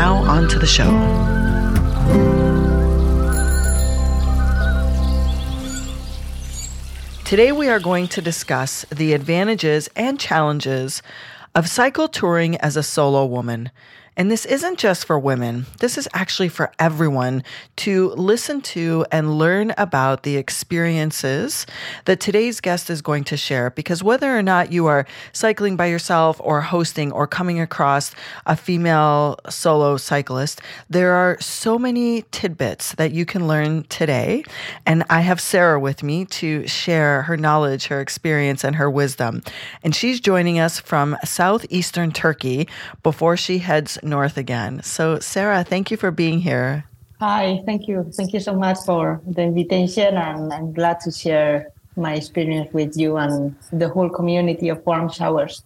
Now, on to the show. Today, we are going to discuss the advantages and challenges of cycle touring as a solo woman. And this isn't just for women, this is actually for everyone to listen to and learn about the experiences that today's guest is going to share. Because whether or not you are cycling by yourself or hosting or coming across a female solo cyclist, there are so many tidbits that you can learn today. And I have Sara with me to share her knowledge, her experience, and her wisdom. And she's joining us from southeastern Turkey before she heads north again. So, Sara, thank you for being here. Hi, thank you. Thank you so much for the invitation, and I'm glad to share my experience with you and the whole community of warm showers.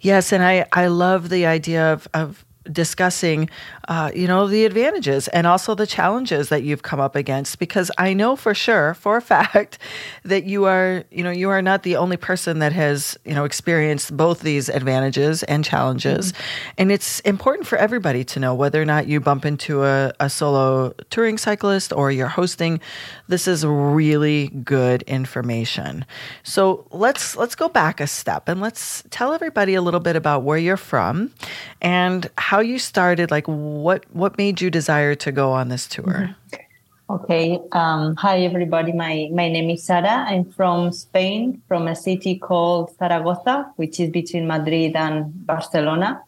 Yes, and I, I love the idea of, of discussing, uh, you know, the advantages and also the challenges that you've come up against. Because I know for sure, for a fact, that you are, you know, you are not the only person that has, you know, experienced both these advantages and challenges. Mm-hmm. And it's important for everybody to know whether or not you bump into a, a solo touring cyclist or you're hosting. This is really good information. So let's let's go back a step and let's tell everybody a little bit about where you're from and how you started. Like, what what made you desire to go on this tour? Mm-hmm. Okay. Um, hi, everybody. My my name is Sara. I'm from Spain, from a city called Zaragoza, which is between Madrid and Barcelona.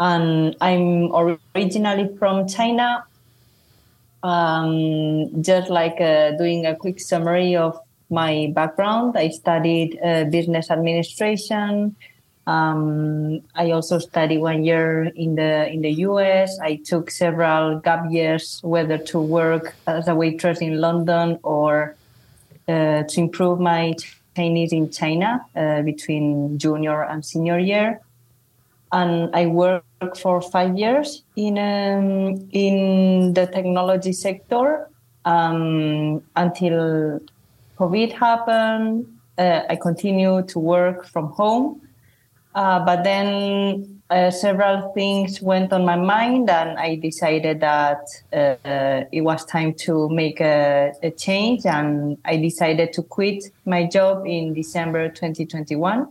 And I'm originally from China. Um, just like uh, doing a quick summary of my background, I studied uh, business administration, um, I also studied one year in the in the US. I took several gap years, whether to work as a waitress in London or uh, to improve my Chinese in China uh, between junior and senior year. And I worked for five years in um, in the technology sector um, until COVID happened. Uh, I continued to work from home uh, but then uh, several things went on my mind, and I decided that uh, it was time to make a, a, change. And I decided to quit my job in December 2021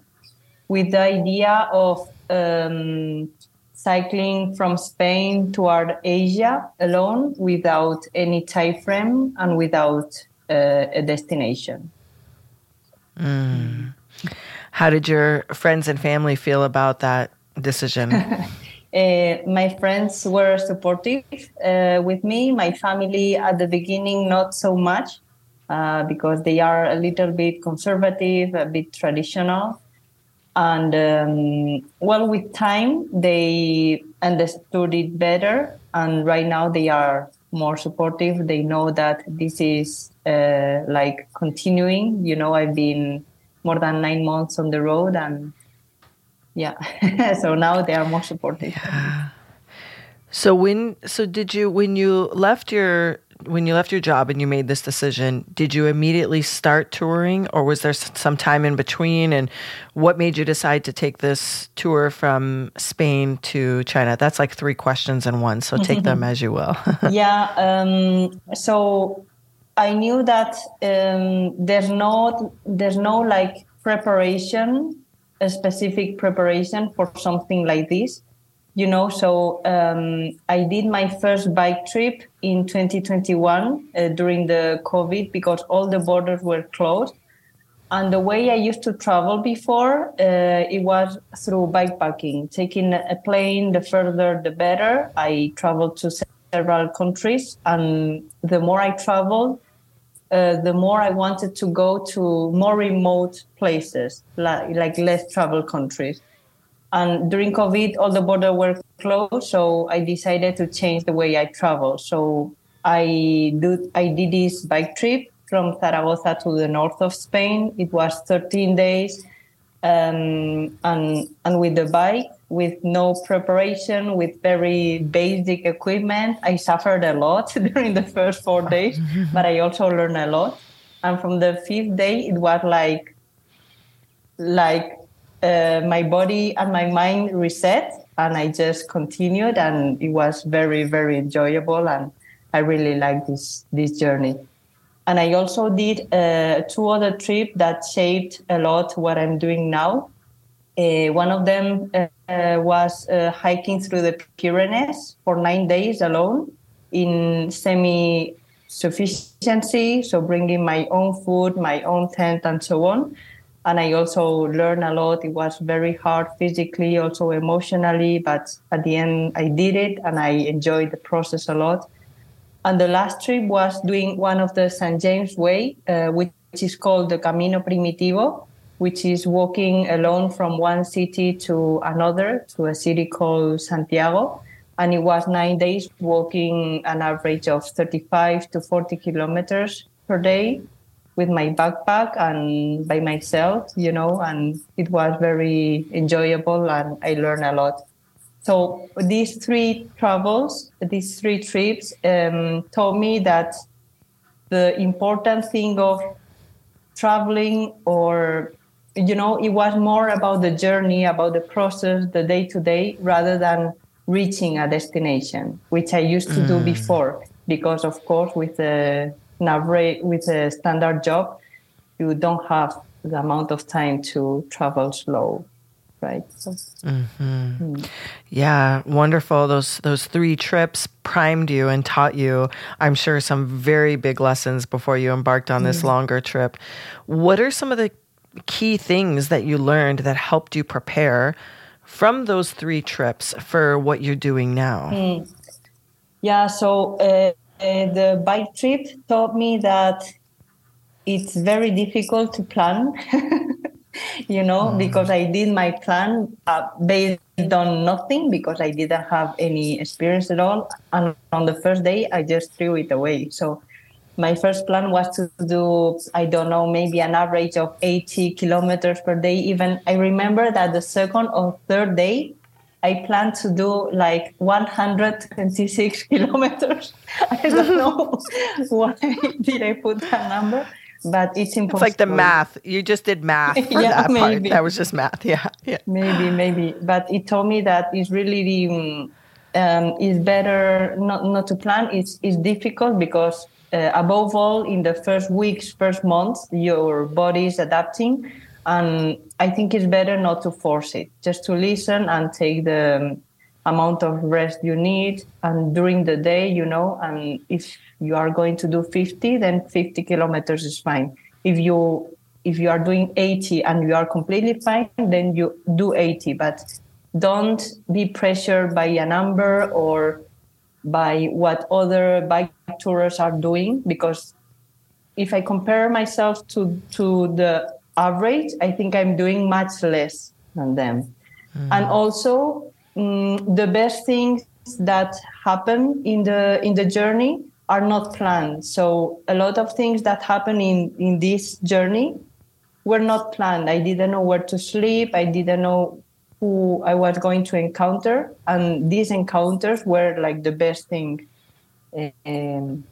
with the idea of um, cycling from Spain toward Asia alone without any time frame and without uh, a destination. Mm. How did your friends and family feel about that decision? uh, my friends were supportive uh, with me. My family at the beginning, not so much, uh, because they are a little bit conservative, a bit traditional. And um, well, with time, they understood it better. And right now, they are more supportive. They know that this is uh, like continuing. You know, I've been more than nine months on the road and yeah so now they are more supportive. Yeah. so when so did you when you left your when you left your job and you made this decision did you immediately start touring or was there some time in between? And what made you decide to take this tour from spain to china? That's like three questions in one so take them as you will. Yeah um, so I knew that um, there's no there's no like preparation, a specific preparation for something like this, you know. So um, I did my first bike trip in 2021 uh, during the COVID because all the borders were closed. And the way I used to travel before, uh, it was through backpacking, taking a plane. The further, the better. I traveled to several countries, and the more I traveled, uh, the more I wanted to go to more remote places, like, like less travel countries. And during COVID, all the borders were closed, so I decided to change the way I travel. So I do I did this bike trip from Zaragoza to the north of Spain. It was 13 days, um, and and with the bike, with no preparation, with very basic equipment, I suffered a lot during the first four days, but I also learned a lot. And from the fifth day, it was like like uh, my body and my mind reset and I just continued and it was very, very enjoyable and I really like this this journey. And I also did uh, two other trips that shaped a lot what I'm doing now. Uh, one of them uh, was uh, hiking through the Pyrenees for nine days alone in semi sufficiency, so bringing my own food, my own tent, and so on and I also learned a lot. It was very hard physically, also emotionally, but at the end I did it and I enjoyed the process a lot. And the last trip was doing one of the St. James Way, uh, which is called the Camino Primitivo, which is walking alone from one city to another, to a city called Santiago. And it was nine days walking an average of 35 to 40 kilometers per day with my backpack and by myself, you know, and it was very enjoyable and I learned a lot. So these three travels, these three trips um, taught me that the important thing of traveling or you know it was more about the journey about the process the day to day rather than reaching a destination which i used to mm. do before because of course with the average with a standard job, you don't have the amount of time to travel slow right so, mm-hmm. mm. yeah wonderful those those three trips primed you and taught you i'm sure some very big lessons before you embarked on this longer trip what are some of the key things that you learned that helped you prepare from those three trips for what you're doing now mm. yeah so uh, uh, the bike trip taught me that it's very difficult to plan, you know, mm. because I did my plan uh, based on nothing because I didn't have any experience at all. And on the first day, I just threw it away. So my first plan was to do, I don't know, maybe an average of 80 kilometers per day. Even I remember that the second or third day, I plan to do like 126 kilometers. I don't know why did I put that number, but it's impossible. It's like the math. You just did math for yeah, that maybe. part. That was just math. Yeah, yeah. Maybe, maybe. But it told me that it's really the um, it's better not not to plan. It's it's difficult because uh, above all in the first weeks, first months, your body is adapting and I think it's better not to force it, just to listen and take the amount of rest you need. And during the day, you know, and if you are going to do 50, then 50 kilometers is fine. If you if you are doing 80 and you are completely fine, then you do 80. But don't be pressured by a number or by what other bike tourers are doing because if I compare myself to to the average, I think I'm doing much less than them. Mm. And also, um, the best things that happen in the in the journey are not planned. So a lot of things that happen in in this journey were not planned. I didn't know where to sleep. I didn't know who I was going to encounter, and these encounters were like the best thing um,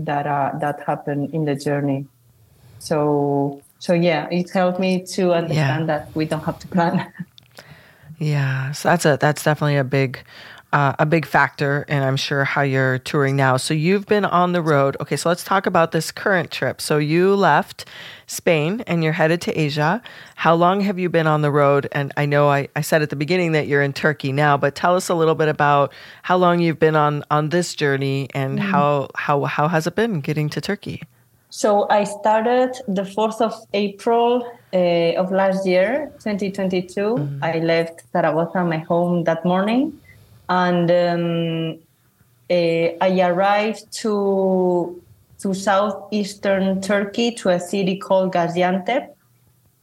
that uh, that happened in the journey. So so yeah, it helped me to understand yeah. that we don't have to plan. yeah, so that's a that's definitely a big uh, a big factor, and I'm sure how you're touring now. So you've been on the road. Okay, so let's talk about this current trip. So you left Spain and you're headed to Asia. How long have you been on the road? And I know I, I said at the beginning that you're in Turkey now, but tell us a little bit about how long you've been on on this journey and mm. how how how has it been getting to Turkey? So I started the 4th of April uh, of last year, 2022. Mm-hmm. I left Zaragoza, my home, that morning. And um, uh, I arrived to, to southeastern Turkey to a city called Gaziantep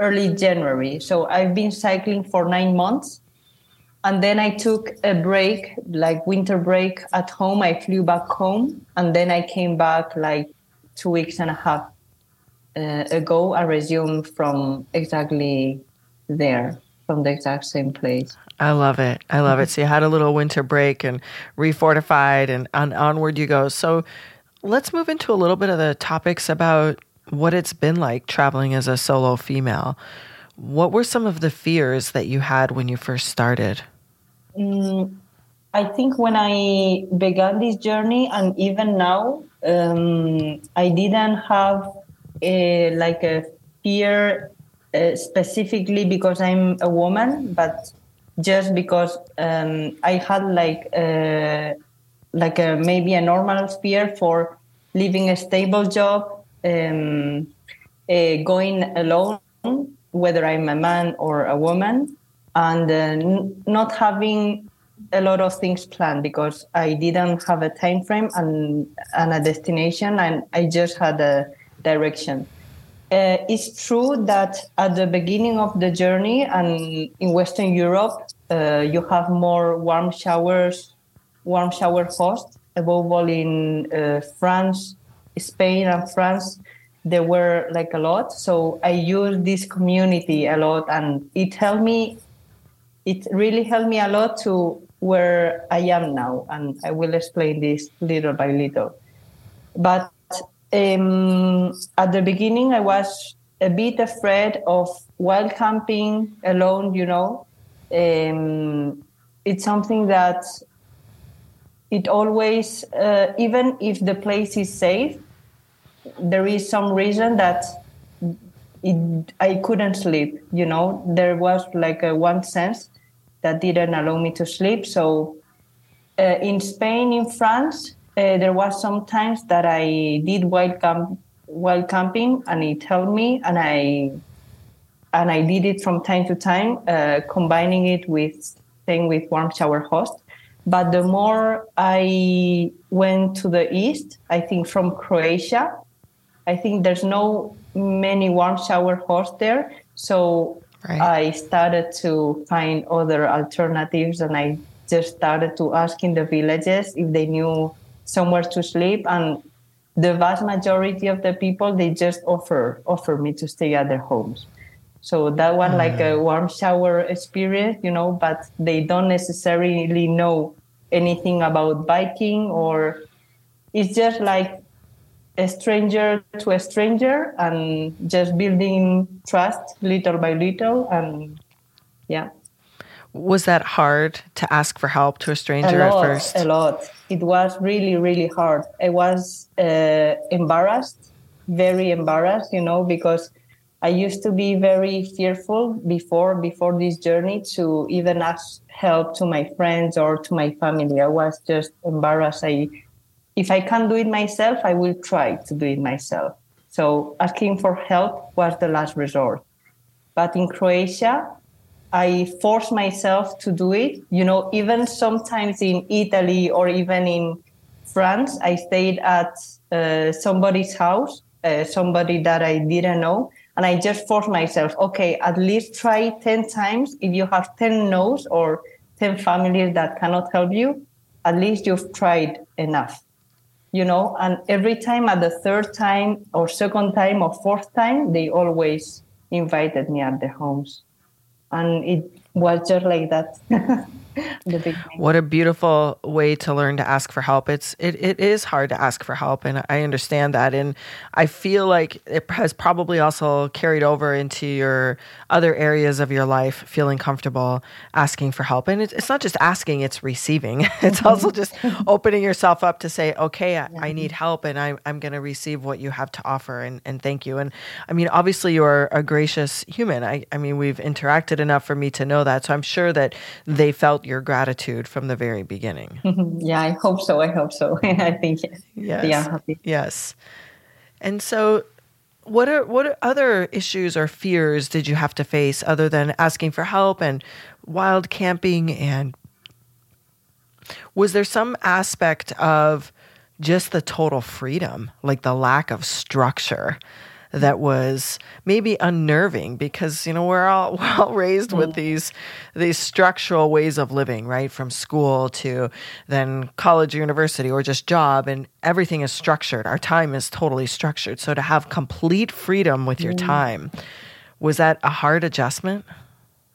early January. So I've been cycling for nine months. and then I took a break, like winter break at home. I flew back home, and then I came back like two weeks and a half uh, ago. I resumed from exactly there, from the exact same place. I love it. I love it. So you had a little winter break and refortified, and on, onward you go. So let's move into a little bit of the topics about what it's been like traveling as a solo female. What were some of the fears that you had when you first started? Mm, I think when I began this journey, and even now, um, I didn't have a, like a fear uh, specifically because I'm a woman, but just because um, I had like a, uh, like a, maybe a normal fear for leaving a stable job, um, uh, going alone, whether I'm a man or a woman, and uh, n- not having a lot of things planned because I didn't have a time frame and, and a destination, and I just had a direction. Uh, it's true that at the beginning of the journey and in Western Europe, uh, you have more warm showers, warm shower hosts. Above all, in uh, France, Spain, and France, there were like a lot. So I used this community a lot, and it helped me it really helped me a lot to where I am now, and I will explain this little by little. But um, at the beginning, I was a bit afraid of wild camping alone. You know, um, it's something that it always, uh, even if the place is safe, there is some reason that it, I couldn't sleep. You know, there was like a one sense that didn't allow me to sleep. So uh, in Spain, in France, uh, there was some times that I did wild camp, wild camping, and it helped me, and I and I did it from time to time, uh, combining it with staying with warm shower host. But the more I went to the east, I think from Croatia, I think there's no many warm shower hosts there. So right. I started to find other alternatives and I just started to ask in the villages if they knew somewhere to sleep and the vast majority of the people they just offer offer me to stay at their homes so that one mm. like a mm. warm shower experience you know but they don't necessarily know anything about biking or it's just like a stranger to a stranger and just building trust little by little and yeah. Was that hard to ask for help to a stranger a lot, at first? a lot. It was really really hard. I was uh, embarrassed very embarrassed you know because i used to be very fearful before before this journey to even ask help to my friends or to my family. I was just embarrassed. I if I can't do it myself, I will try to do it myself. So asking for help was the last resort. But in Croatia, I forced myself to do it. You know, even sometimes in Italy or even in France, I stayed at uh, somebody's house, uh, somebody that I didn't know. And I just forced myself, okay, at least try 10 times. If you have 10 no's or 10 families that cannot help you, at least you've tried enough you know and every time at the third time or second time or fourth time they always invited me at their homes. And it was just like that what a beautiful way to learn to ask for help. It's it, it is hard to ask for help and I understand that and I feel like it has probably also carried over into your other areas of your life feeling comfortable asking for help. And it's, it's not just asking, it's receiving. it's also just opening yourself up to say, okay, I, I need help and I, I'm going to receive what you have to offer and, and thank you. And I mean, obviously you're a gracious human. I, I mean, we've interacted enough for me to know that. So I'm sure that they felt felt your gratitude from the very beginning. yeah, I hope so. I hope so. I think yes. Yeah, Yes. And so what are what other issues or fears did you have to face other than asking for help and wild camping and was there some aspect of just the total freedom, like the lack of structure that was maybe unnerving because you know we're all we're all raised with these these structural ways of living, right? From school to then college, university, or just job, and everything is structured. Our time is totally structured. So to have complete freedom with your time, was that a hard adjustment?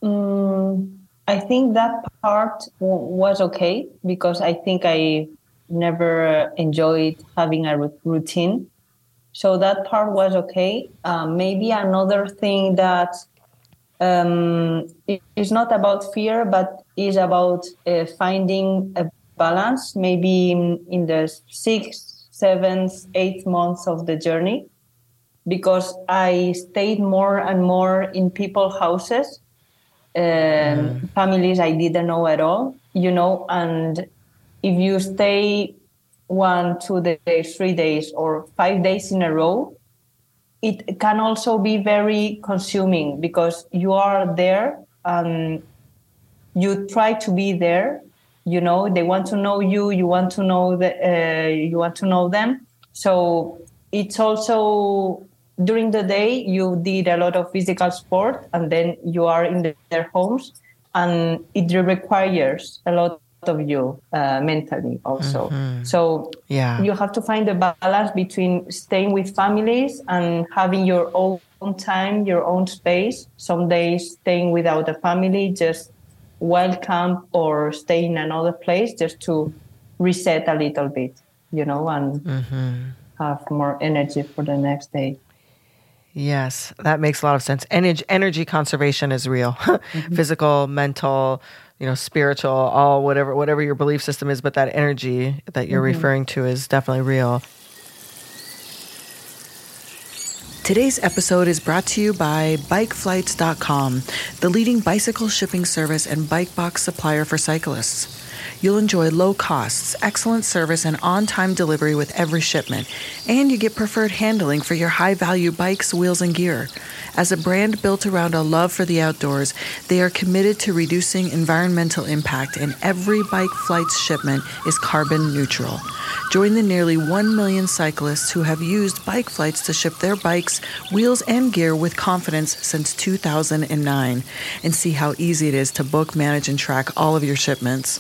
Mm, I think that part w- was okay because I think I never enjoyed having a routine. So that part was okay. Um, maybe another thing that um, is not about fear, but is about uh, finding a balance. Maybe in, in the sixth, seventh, eighth months of the journey, because I stayed more and more in people houses, um, mm. families I didn't know at all, you know, and if you stay one, two days, three days, or five days in a row, it can also be very consuming because you are there and you try to be there. You know, they want to know you. You want to know the, uh, you want to know them. So it's also during the day you did a lot of physical sport, and then you are in the, their homes, and it requires a lot of you uh, mentally also. Mm-hmm. So yeah, you have to find a balance between staying with families and having your own time, your own space. Some days staying without a family, just wild camp or stay in another place just to reset a little bit, you know, and mm-hmm. have more energy for the next day. Yes, that makes a lot of sense. Energy, energy conservation is real, mm-hmm. physical, mental, you know, spiritual, all whatever whatever your belief system is, but that energy that you're mm-hmm. referring to is definitely real. Today's episode is brought to you by bikeflights.com, the leading bicycle shipping service and bike box supplier for cyclists. You'll enjoy low costs, excellent service, and on time delivery with every shipment. And you get preferred handling for your high value bikes, wheels, and gear. As a brand built around a love for the outdoors, they are committed to reducing environmental impact, and every bike flight's shipment is carbon neutral. Join the nearly 1 million cyclists who have used bike flights to ship their bikes, wheels, and gear with confidence since 2009 and see how easy it is to book, manage, and track all of your shipments.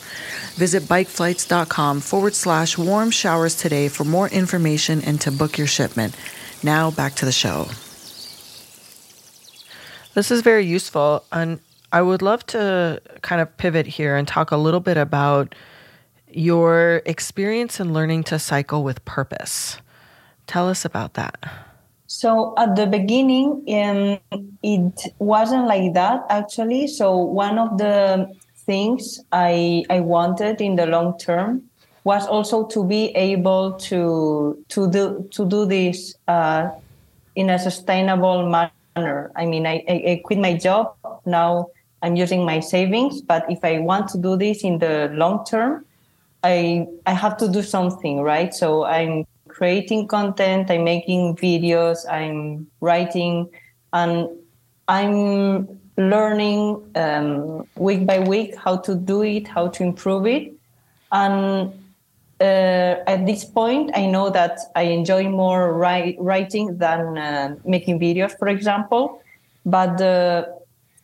Visit bikeflights.com forward slash warm showers today for more information and to book your shipment. Now back to the show. This is very useful. And I would love to kind of pivot here and talk a little bit about your experience in learning to cycle with purpose. Tell us about that. So at the beginning, um, it wasn't like that actually. So one of the things I I wanted in the long term was also to be able to to do to do this uh, in a sustainable manner I mean, I, I, quit my job. Now I'm using my savings. But if I want to do this in the long term, I, I have to do something, right? So I'm creating content, I'm making videos, I'm writing, and I'm learning um, week by week how to do it, how to improve it. And uh, at this point, I know that I enjoy more writing than uh, making videos, for example. But the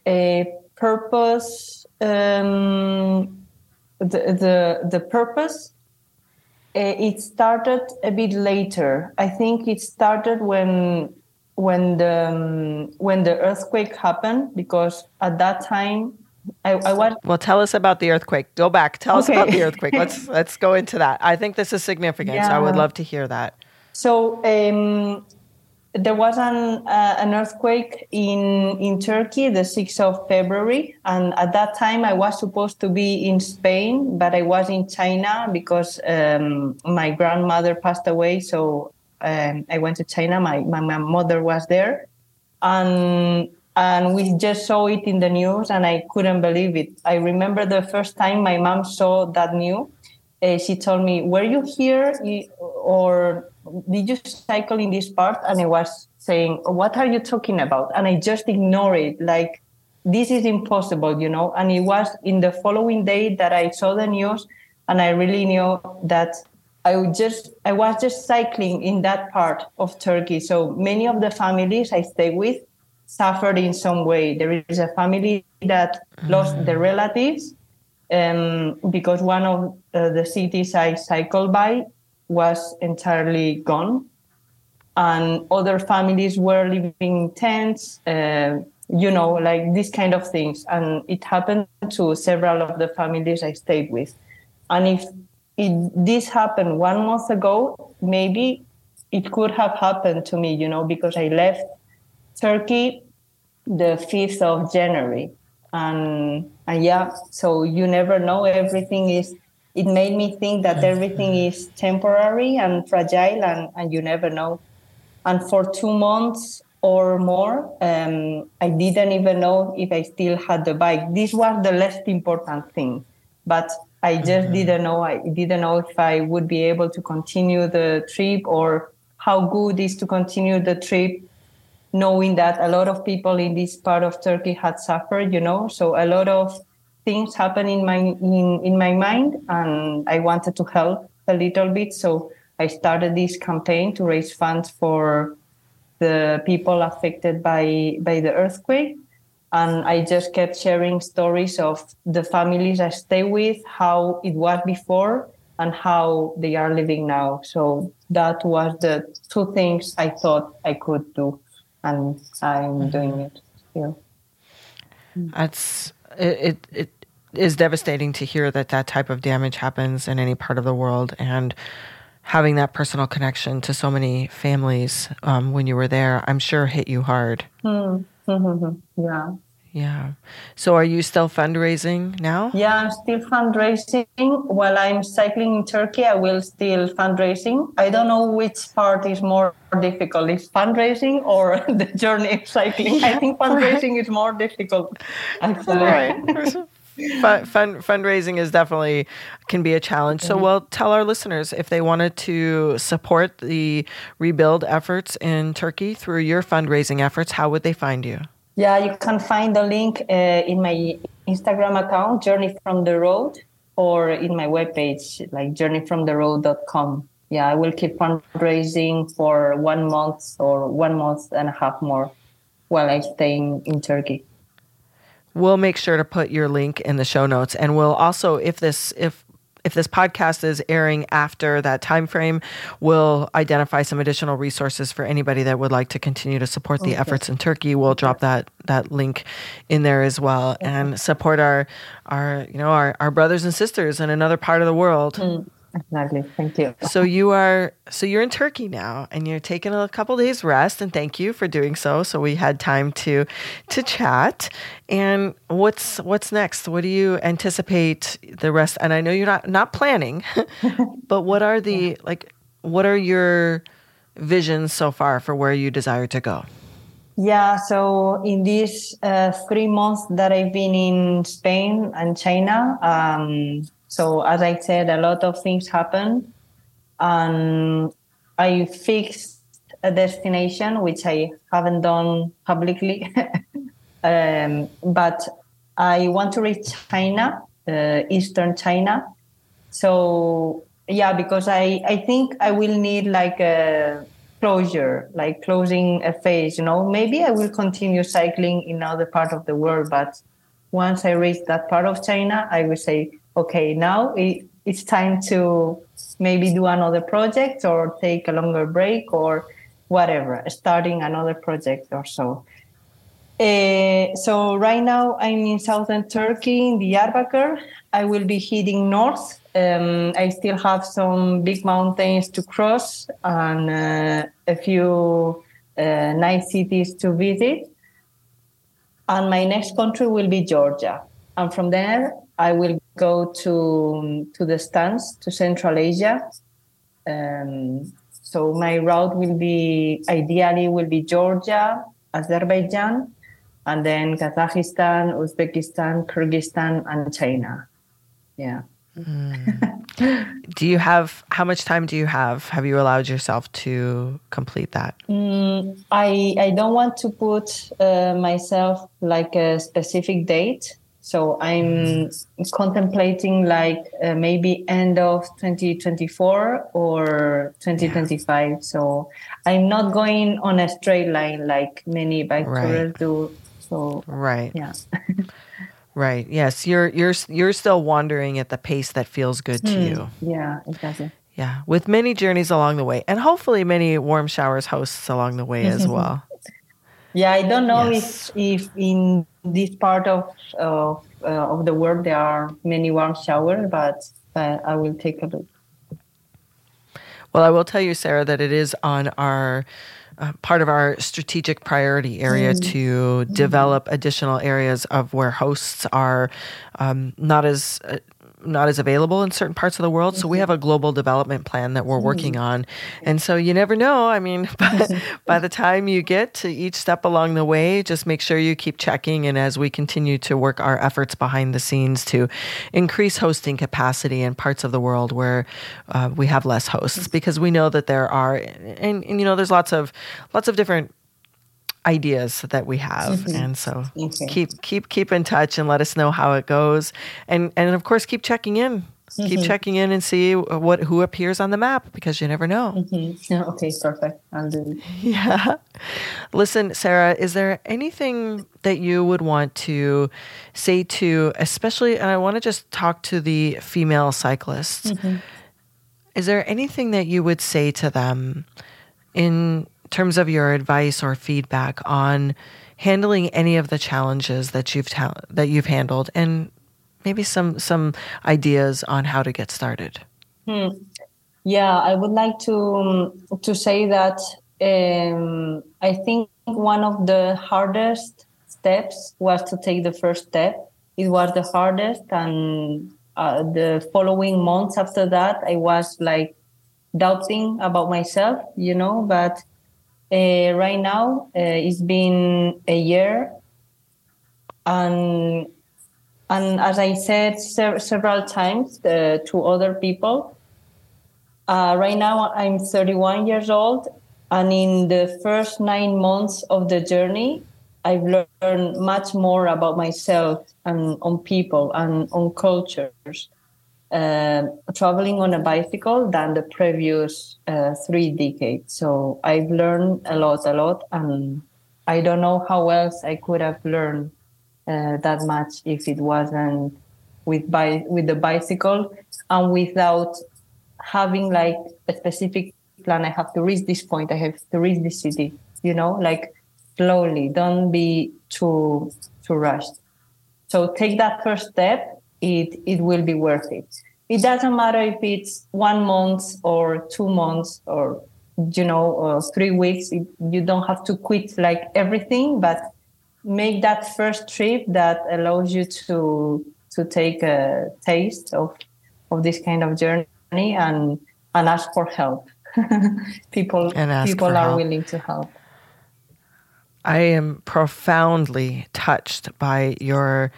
uh, purpose, um, the, the the purpose, uh, it started a bit later. I think it started when when the um, when the earthquake happened because at that time I, I want. Well, tell us about the earthquake. Go back. Tell okay. us about the earthquake. Let's let's go into that. I think this is significant. Yeah. So I would love to hear that. So um, there was an uh, an earthquake in in Turkey the sixth of February, and at that time I was supposed to be in Spain, but I was in China because um, my grandmother passed away. So um, I went to China. My, my my mother was there, and and we just saw it in the news and i couldn't believe it. I remember the first time my mom saw that news uh, she told me were you here or did you cycle in this part? And i was saying what are you talking about? And i just ignored it like this is impossible you know? And it was in the following day that i saw the news and i really knew that I would just I was just cycling in that part of Turkey. So many of the families I stay with suffered in some way. There is a family that mm. lost their relatives um, because one of uh, the cities I cycled by was entirely gone, and other families were living in tents. Uh, you know, like these kind of things, and it happened to several of the families I stayed with. And if it, this happened one month ago, maybe it could have happened to me, you know, because I left Turkey the 5th of January. And, and yeah, so you never know. Everything is, it made me think that everything is temporary and fragile and, and you never know. And for two months or more, um, I didn't even know if I still had the bike. This was the least important thing. But I just mm-hmm. didn't know. I didn't know if I would be able to continue the trip or how good is to continue the trip, knowing that a lot of people in this part of Turkey had suffered. You know, so a lot of things happened in my in, in my mind, and I wanted to help a little bit. So I started this campaign to raise funds for the people affected by by the earthquake and I just kept sharing stories of the families I stay with, how it was before, and how they are living now. So that was the two things I thought I could do, and I'm mm-hmm. doing it still. That's it, it. It is devastating to hear that that type of damage happens in any part of the world, and having that personal connection to so many families um, when you were there, I'm sure hit you hard. Mm. Mm-hmm. Yeah. Yeah. So are you still fundraising now? Yeah, I'm still fundraising. While I'm cycling in Turkey, I will still fundraising. I don't know which part is more difficult, is fundraising or the journey of cycling. Yeah, I think fundraising right. is more difficult. Actually. Right. Fun, fun, fundraising is definitely can be a challenge. So, well, tell our listeners if they wanted to support the rebuild efforts in Turkey through your fundraising efforts, how would they find you? Yeah, you can find the link uh, in my Instagram account, Journey from the Road, or in my webpage, like journeyfromtheroad.com. Yeah, I will keep fundraising for one month or one month and a half more while I stay in, in Turkey. We'll make sure to put your link in the show notes, and we'll also, if this, if if this podcast is airing after that time frame, we'll identify some additional resources for anybody that would like to continue to support the okay. efforts in Turkey. We'll drop that that link in there as well and support our our you know our, our brothers and sisters in another part of the world. Mm. Exactly. Thank you. So you are so you're in Turkey now and you're taking a couple days rest and thank you for doing so. So we had time to to chat. And what's what's next? What do you anticipate the rest and I know you're not not planning, but what are the like what are your visions so far for where you desire to go? Yeah, so in these uh, three months that I've been in Spain and China, um, so as I said, a lot of things happen, and I fixed a destination which I haven't done publicly, um, but I want to reach China, uh, Eastern China. So yeah, because I I think I will need like a closure, like closing a phase. You know, maybe I will continue cycling in other part of the world, but once I reach that part of China, I will say okay, now it, it's time to maybe do another project or take a longer break or whatever, starting another project or so. Uh, so right now I'm in southern Turkey in Diyarbakir. I will be heading north. Um, I still have some big mountains to cross and uh, a few uh, nice cities to visit. And my next country will be Georgia. And from there, I will go to to the stands to Central Asia. Um, so my route will be ideally will be Georgia, Azerbaijan, and then Kazakhstan, Uzbekistan, Kyrgyzstan, and China. Yeah. Mm. do you have how much time do you have? Have you allowed yourself to complete that? Mm, I I don't want to put uh, myself like a specific date So I'm contemplating like uh, maybe end of 2024 or 2025. Yeah. So I'm not going on a straight line like many bike right. do. So right, yeah. right. Yes, you're you're you're still wandering at the pace that feels good to hmm. you. Yeah, exactly. Yeah, with many journeys along the way, and hopefully many warm showers hosts along the way as well. Yeah, I don't know yes. if if in this part of of, uh, of the world there are many warm showers, but uh, I will take a look. Well, I will tell you, Sara, that it is on our uh, part of our strategic priority area mm. to develop additional areas of where hosts are um, not as uh, not as available in certain parts of the world. So we mm-hmm. have a global development plan that we're mm-hmm. working on. And so you never know. I mean, by, by the time you get to each step along the way, just make sure you keep checking. And as we continue to work our efforts behind the scenes to increase hosting capacity in parts of the world where uh, we have less hosts, mm-hmm. because we know that there are, and, and you know, there's lots of lots of different ideas that we have mm-hmm. and so okay. keep keep keep in touch and let us know how it goes and and of course keep checking in mm-hmm. keep checking in and see what who appears on the map because you never know mm-hmm. yeah, okay perfect i'll do it yeah listen sara is there anything that you would want to say to especially and i want to just talk to the female cyclists mm-hmm. is there anything that you would say to them in terms of your advice or feedback on handling any of the challenges that you've ta- that you've handled, and maybe some some ideas on how to get started. Hmm. Yeah, I would like to to say that um, I think one of the hardest steps was to take the first step. It was the hardest, and uh, the following months after that, I was like doubting about myself, you know. But uh, right now, uh, it's been a year, and and as I said se- several times uh, to other people, uh, right now I'm 31 years old, and in the first nine months of the journey, I've learned much more about myself and on people and on cultures uh, traveling on a bicycle than the previous uh, three decades. So I've learned a lot, a lot, and I don't know how else I could have learned uh, that much if it wasn't with by with the bicycle and without having like a specific plan. I have to reach this point. I have to reach this city. You know, like slowly. Don't be too too rushed. So take that first step it it will be worth it. It doesn't matter if it's one month or two months or you know uh, three weeks. It, you don't have to quit like everything, but make that first trip that allows you to to take a taste of of this kind of journey and and ask for help. people people are help. willing to help. I am profoundly touched by your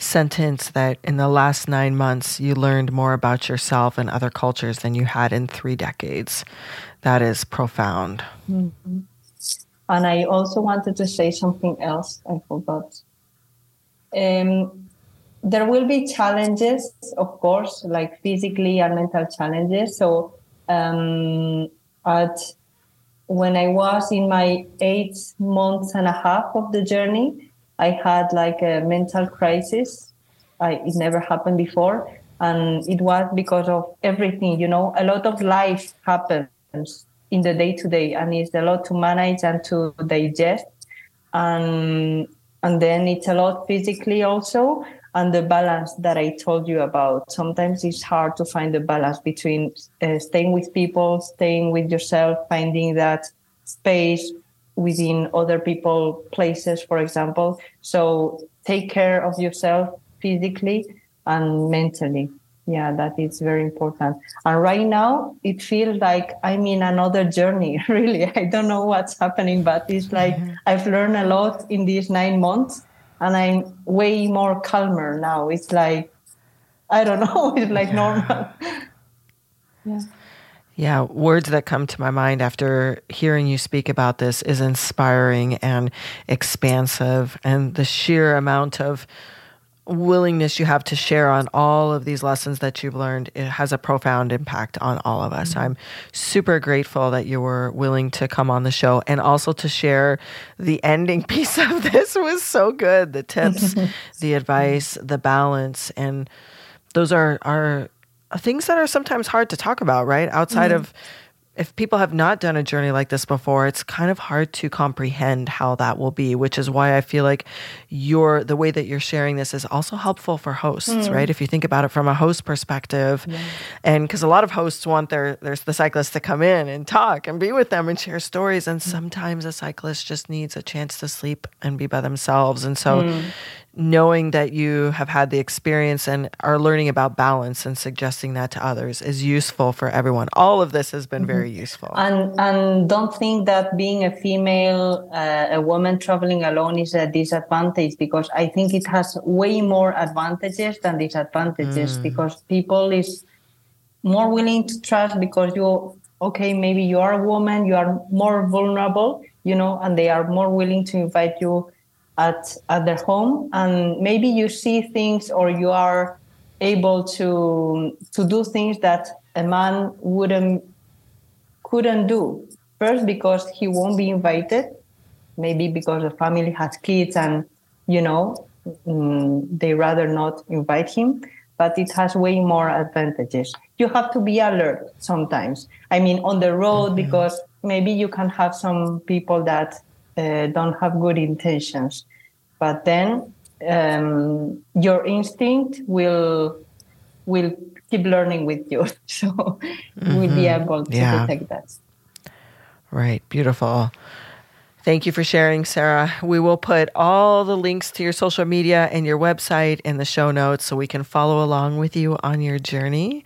sentence that in the last nine months you learned more about yourself and other cultures than you had in three decades. That is profound. Mm-hmm. And I also wanted to say something else. I forgot. Um, there will be challenges, of course, like physically and mental challenges. So, um, at when I was in my eight months and a half of the journey, I had like a mental crisis. I, it never happened before. And it was because of everything, you know, a lot of life happens in the day to day and it's a lot to manage and to digest. And, and then it's a lot physically also. And the balance that I told you about. Sometimes it's hard to find the balance between uh, staying with people, staying with yourself, finding that space, within other people places for example. So take care of yourself physically and mentally. Yeah that is very important. And right now it feels like i'm in another journey really. I don't know what's happening but it's like mm-hmm. i've learned a lot in these nine months and i'm way more calmer now. It's like i don't know it's like yeah. normal. Yeah yeah, words that come to my mind after hearing you speak about this is inspiring and expansive, and the sheer amount of willingness you have to share on all of these lessons that you've learned it has a profound impact on all of us. Mm-hmm. I'm super grateful that you were willing to come on the show and also to share the ending piece of this was so good. The tips, the advice, the balance and those are are things that are sometimes hard to talk about, right? Outside mm-hmm. of if people have not done a journey like this before, it's kind of hard to comprehend how that will be, which is why I feel like your the way that you're sharing this is also helpful for hosts, mm. right? If you think about it from a host perspective. Yeah. And because a lot of hosts want their there's the cyclists to come in and talk and be with them and share stories. And mm. sometimes a cyclist just needs a chance to sleep and be by themselves. And so mm knowing that you have had the experience and are learning about balance and suggesting that to others is useful for everyone. All of this has been mm-hmm. very useful. And and don't think that being a female, uh, a woman traveling alone is a disadvantage because I think it has way more advantages than disadvantages mm. because people is more willing to trust because you okay maybe you are a woman you are more vulnerable you know and they are more willing to invite you at at their home and maybe you see things or you are able to to do things that a man wouldn't couldn't do. First because he won't be invited. Maybe because the family has kids and you know mm, they rather not invite him. But it has way more advantages. You have to be alert sometimes. I mean on the road mm-hmm. because maybe you can have some people that uh, don't have good intentions. But then um, your instinct will will keep learning with you, so mm-hmm. we'll be able to yeah. detect that. Right, beautiful. Thank you for sharing, Sara. We will put all the links to your social media and your website in the show notes so we can follow along with you on your journey.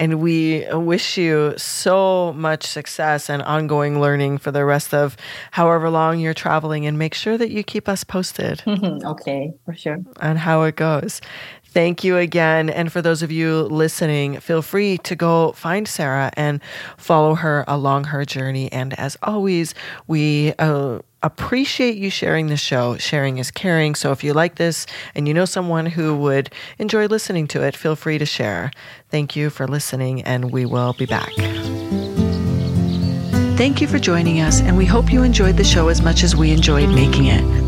And we wish you so much success and ongoing learning for the rest of however long you're traveling. And make sure that you keep us posted. okay, for sure. On how it goes. Thank you again. And for those of you listening, feel free to go find Sara and follow her along her journey. And as always, we uh, appreciate you sharing the show. Sharing is caring. So if you like this and you know someone who would enjoy listening to it, feel free to share. Thank you for listening, and we will be back. Thank you for joining us, and we hope you enjoyed the show as much as we enjoyed making it.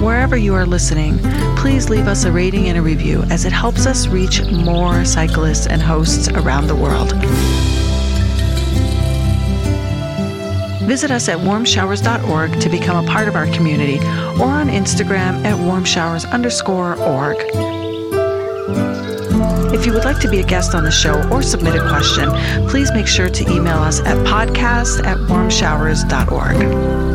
Wherever you are listening, please leave us a rating and a review as it helps us reach more cyclists and hosts around the world. Visit us at warmshowers.org to become a part of our community or on Instagram at warmshowers underscore org. If you would like to be a guest on the show or submit a question, please make sure to email us at podcast at warmshowers.org.